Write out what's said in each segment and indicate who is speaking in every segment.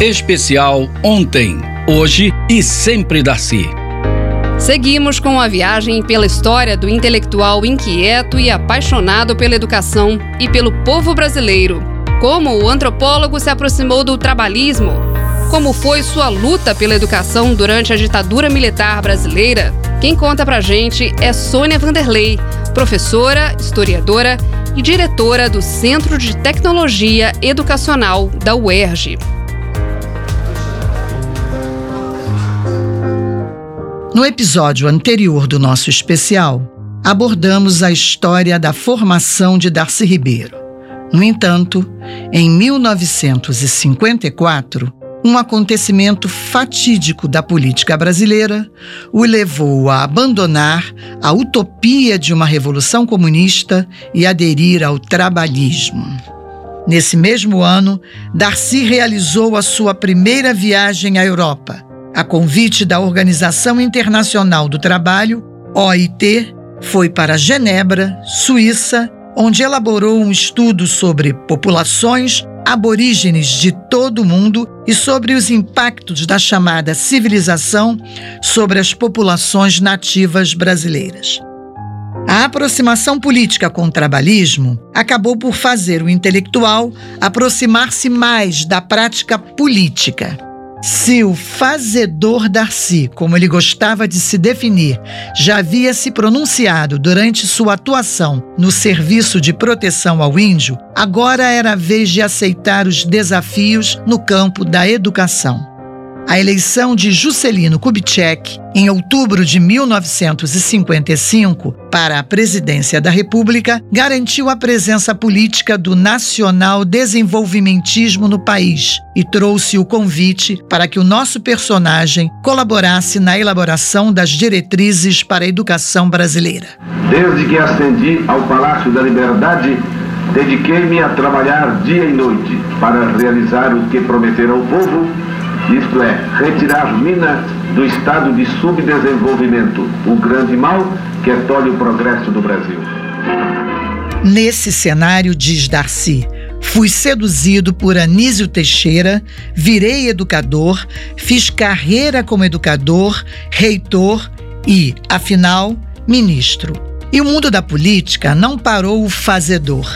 Speaker 1: Especial Ontem, Hoje e Sempre Darcy.
Speaker 2: Seguimos com a viagem pela história do intelectual inquieto e apaixonado pela educação e pelo povo brasileiro. Como o antropólogo se aproximou do trabalhismo, como foi sua luta pela educação durante a ditadura militar brasileira. Quem conta pra gente é Sônia Vanderlei, professora, historiadora e diretora do Centro de Tecnologia Educacional da UERJ.
Speaker 3: No episódio anterior do nosso especial, abordamos a história da formação de Darcy Ribeiro. No entanto, em 1954, um acontecimento fatídico da política brasileira o levou a abandonar a utopia de uma revolução comunista e aderir ao trabalhismo. Nesse mesmo ano, Darcy realizou a sua primeira viagem à Europa a convite da Organização Internacional do Trabalho, OIT, foi para Genebra, Suíça, onde elaborou um estudo sobre populações aborígenes de todo o mundo e sobre os impactos da chamada civilização sobre as populações nativas brasileiras. A aproximação política com o trabalhismo acabou por fazer o intelectual aproximar-se mais da prática política. Se o fazedor Darcy, como ele gostava de se definir, já havia se pronunciado durante sua atuação no serviço de proteção ao índio, agora era a vez de aceitar os desafios no campo da educação. A eleição de Juscelino Kubitschek, em outubro de 1955, para a presidência da República, garantiu a presença política do nacional desenvolvimentismo no país e trouxe o convite para que o nosso personagem colaborasse na elaboração das diretrizes para a educação brasileira.
Speaker 4: Desde que ascendi ao Palácio da Liberdade, dediquei-me a trabalhar dia e noite para realizar o que prometeram ao povo isto é, retirar Minas do estado de subdesenvolvimento, o grande mal que tolhe o progresso do Brasil.
Speaker 3: Nesse cenário, diz Darcy, fui seduzido por Anísio Teixeira, virei educador, fiz carreira como educador, reitor e, afinal, ministro. E o mundo da política não parou o fazedor.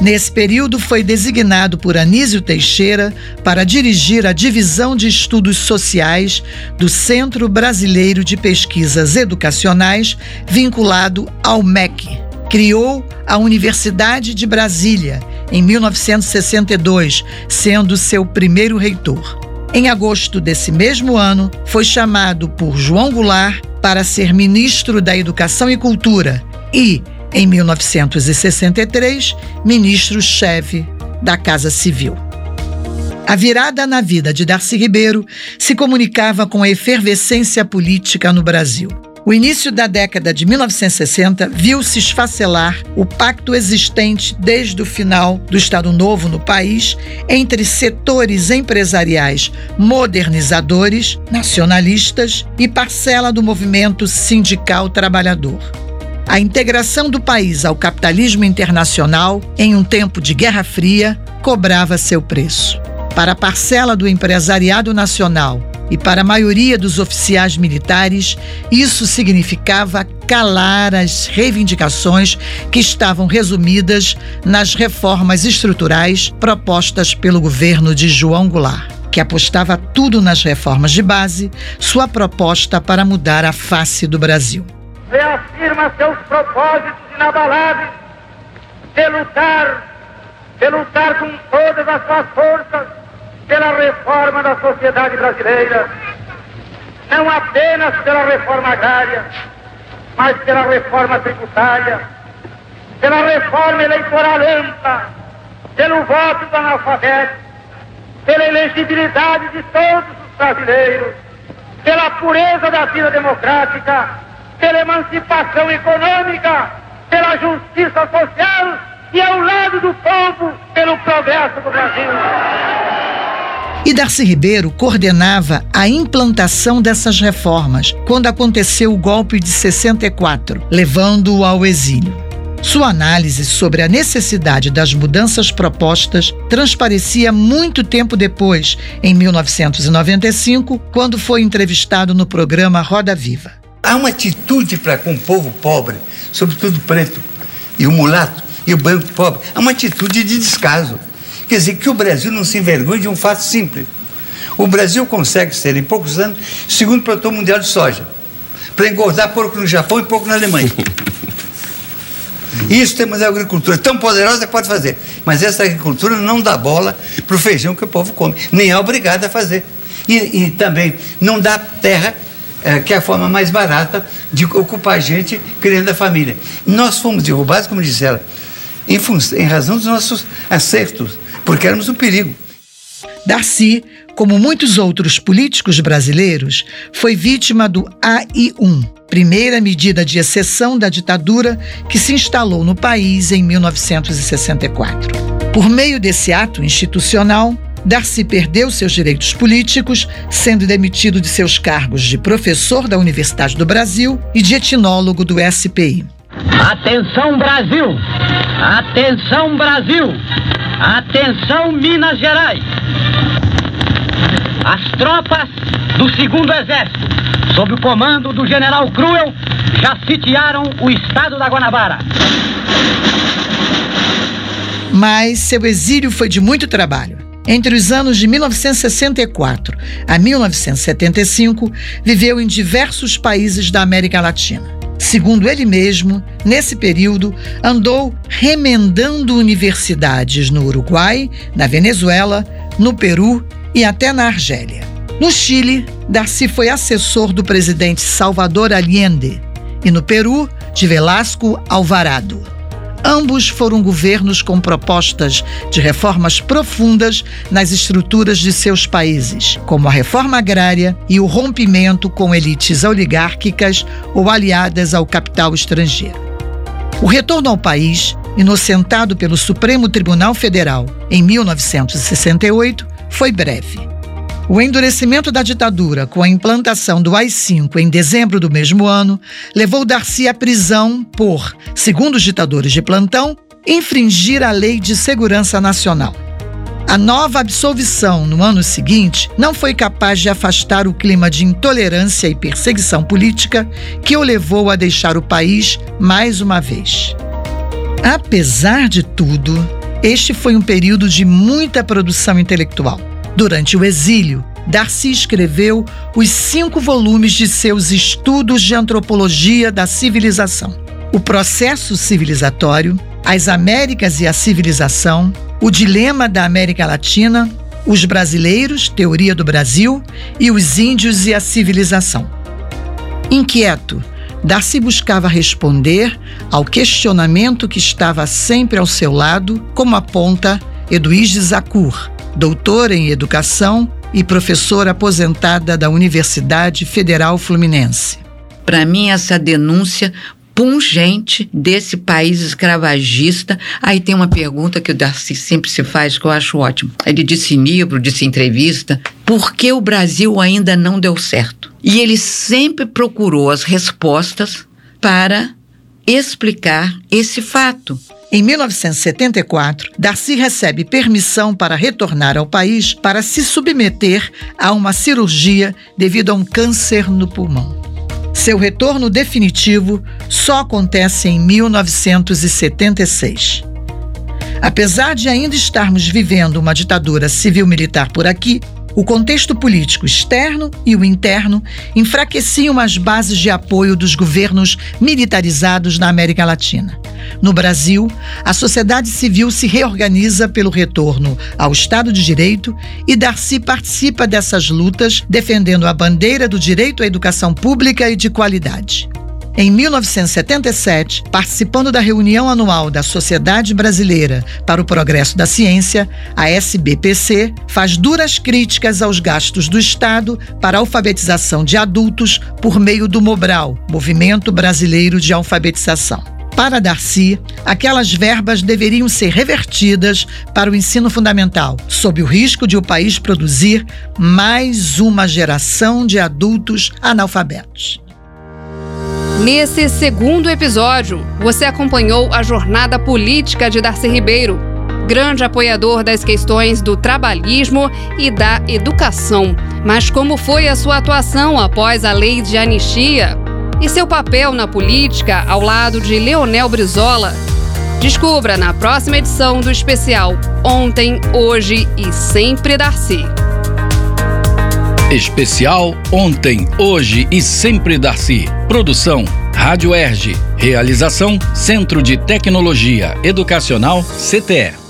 Speaker 3: Nesse período, foi designado por Anísio Teixeira para dirigir a Divisão de Estudos Sociais do Centro Brasileiro de Pesquisas Educacionais, vinculado ao MEC. Criou a Universidade de Brasília em 1962, sendo seu primeiro reitor. Em agosto desse mesmo ano, foi chamado por João Goulart para ser ministro da Educação e Cultura e, em 1963, ministro-chefe da Casa Civil. A virada na vida de Darcy Ribeiro se comunicava com a efervescência política no Brasil. O início da década de 1960 viu se esfacelar o pacto existente desde o final do Estado Novo no país entre setores empresariais modernizadores, nacionalistas e parcela do movimento sindical trabalhador. A integração do país ao capitalismo internacional, em um tempo de Guerra Fria, cobrava seu preço. Para a parcela do empresariado nacional e para a maioria dos oficiais militares, isso significava calar as reivindicações que estavam resumidas nas reformas estruturais propostas pelo governo de João Goulart, que apostava tudo nas reformas de base, sua proposta para mudar a face do Brasil
Speaker 5: reafirma seus propósitos inabaláveis de lutar, de lutar com todas as suas forças pela reforma da sociedade brasileira, não apenas pela reforma agrária, mas pela reforma tributária, pela reforma eleitoral ampla, pelo voto do analfabeto, pela elegibilidade de todos os brasileiros, pela pureza da vida democrática pela emancipação econômica, pela justiça social e ao lado do povo pelo progresso do Brasil.
Speaker 3: E Darcy Ribeiro coordenava a implantação dessas reformas quando aconteceu o golpe de 64, levando-o ao exílio. Sua análise sobre a necessidade das mudanças propostas transparecia muito tempo depois, em 1995, quando foi entrevistado no programa Roda Viva.
Speaker 6: Há uma atitude para com o povo pobre, sobretudo preto, e o mulato, e o branco pobre, há uma atitude de descaso. Quer dizer, que o Brasil não se envergonhe de um fato simples. O Brasil consegue ser, em poucos anos, segundo produtor mundial de soja, para engordar porco no Japão e porco na Alemanha. Isso temos a agricultura tão poderosa que pode fazer. Mas essa agricultura não dá bola para o feijão que o povo come, nem é obrigada a fazer. E, e também não dá terra, é, que é a forma mais barata de ocupar a gente criando a família. Nós fomos derrubados, como disse ela, em, em razão dos nossos acertos, porque éramos um perigo.
Speaker 3: Darcy como muitos outros políticos brasileiros, foi vítima do AI-1, primeira medida de exceção da ditadura que se instalou no país em 1964. Por meio desse ato institucional, Darcy perdeu seus direitos políticos, sendo demitido de seus cargos de professor da Universidade do Brasil e de etnólogo do SPI.
Speaker 7: Atenção Brasil! Atenção Brasil! Atenção Minas Gerais! As tropas do segundo exército, sob o comando do general Cruel, já sitiaram o estado da Guanabara.
Speaker 3: Mas seu exílio foi de muito trabalho. Entre os anos de 1964 a 1975, viveu em diversos países da América Latina. Segundo ele mesmo, nesse período, andou remendando universidades no Uruguai, na Venezuela, no Peru e até na Argélia. No Chile, Darcy foi assessor do presidente Salvador Allende e no Peru, de Velasco Alvarado. Ambos foram governos com propostas de reformas profundas nas estruturas de seus países, como a reforma agrária e o rompimento com elites oligárquicas ou aliadas ao capital estrangeiro. O retorno ao país, inocentado pelo Supremo Tribunal Federal em 1968, foi breve. O endurecimento da ditadura com a implantação do AI-5 em dezembro do mesmo ano levou Darcy à prisão por, segundo os ditadores de plantão, infringir a Lei de Segurança Nacional. A nova absolvição no ano seguinte não foi capaz de afastar o clima de intolerância e perseguição política que o levou a deixar o país mais uma vez. Apesar de tudo, este foi um período de muita produção intelectual. Durante o exílio, Darcy escreveu os cinco volumes de seus estudos de antropologia da civilização: O Processo Civilizatório, As Américas e a Civilização, O Dilema da América Latina, Os Brasileiros, Teoria do Brasil e Os Índios e a Civilização. Inquieto, Darcy buscava responder ao questionamento que estava sempre ao seu lado, como aponta Eduige Zakur, doutora em educação e professora aposentada da Universidade Federal Fluminense.
Speaker 8: Para mim, essa denúncia pungente desse país escravagista. Aí tem uma pergunta que o Darcy sempre se faz, que eu acho ótimo. Ele disse em livro, disse em entrevista, por que o Brasil ainda não deu certo? E ele sempre procurou as respostas para explicar esse fato.
Speaker 3: Em 1974, Darcy recebe permissão para retornar ao país para se submeter a uma cirurgia devido a um câncer no pulmão. Seu retorno definitivo só acontece em 1976. Apesar de ainda estarmos vivendo uma ditadura civil-militar por aqui, o contexto político externo e o interno enfraqueciam as bases de apoio dos governos militarizados na América Latina. No Brasil, a sociedade civil se reorganiza pelo retorno ao Estado de Direito e Darcy participa dessas lutas defendendo a bandeira do direito à educação pública e de qualidade. Em 1977, participando da reunião anual da Sociedade Brasileira para o Progresso da Ciência, a SBPC faz duras críticas aos gastos do Estado para a alfabetização de adultos por meio do Mobral, Movimento Brasileiro de Alfabetização. Para Darcy, aquelas verbas deveriam ser revertidas para o ensino fundamental, sob o risco de o país produzir mais uma geração de adultos analfabetos.
Speaker 2: Nesse segundo episódio, você acompanhou a jornada política de Darcy Ribeiro, grande apoiador das questões do trabalhismo e da educação. Mas como foi a sua atuação após a lei de anistia? E seu papel na política ao lado de Leonel Brizola? Descubra na próxima edição do especial Ontem, Hoje e Sempre Darcy.
Speaker 1: Especial Ontem, Hoje e Sempre Darcy. Produção Rádio Erge. Realização Centro de Tecnologia Educacional CTE.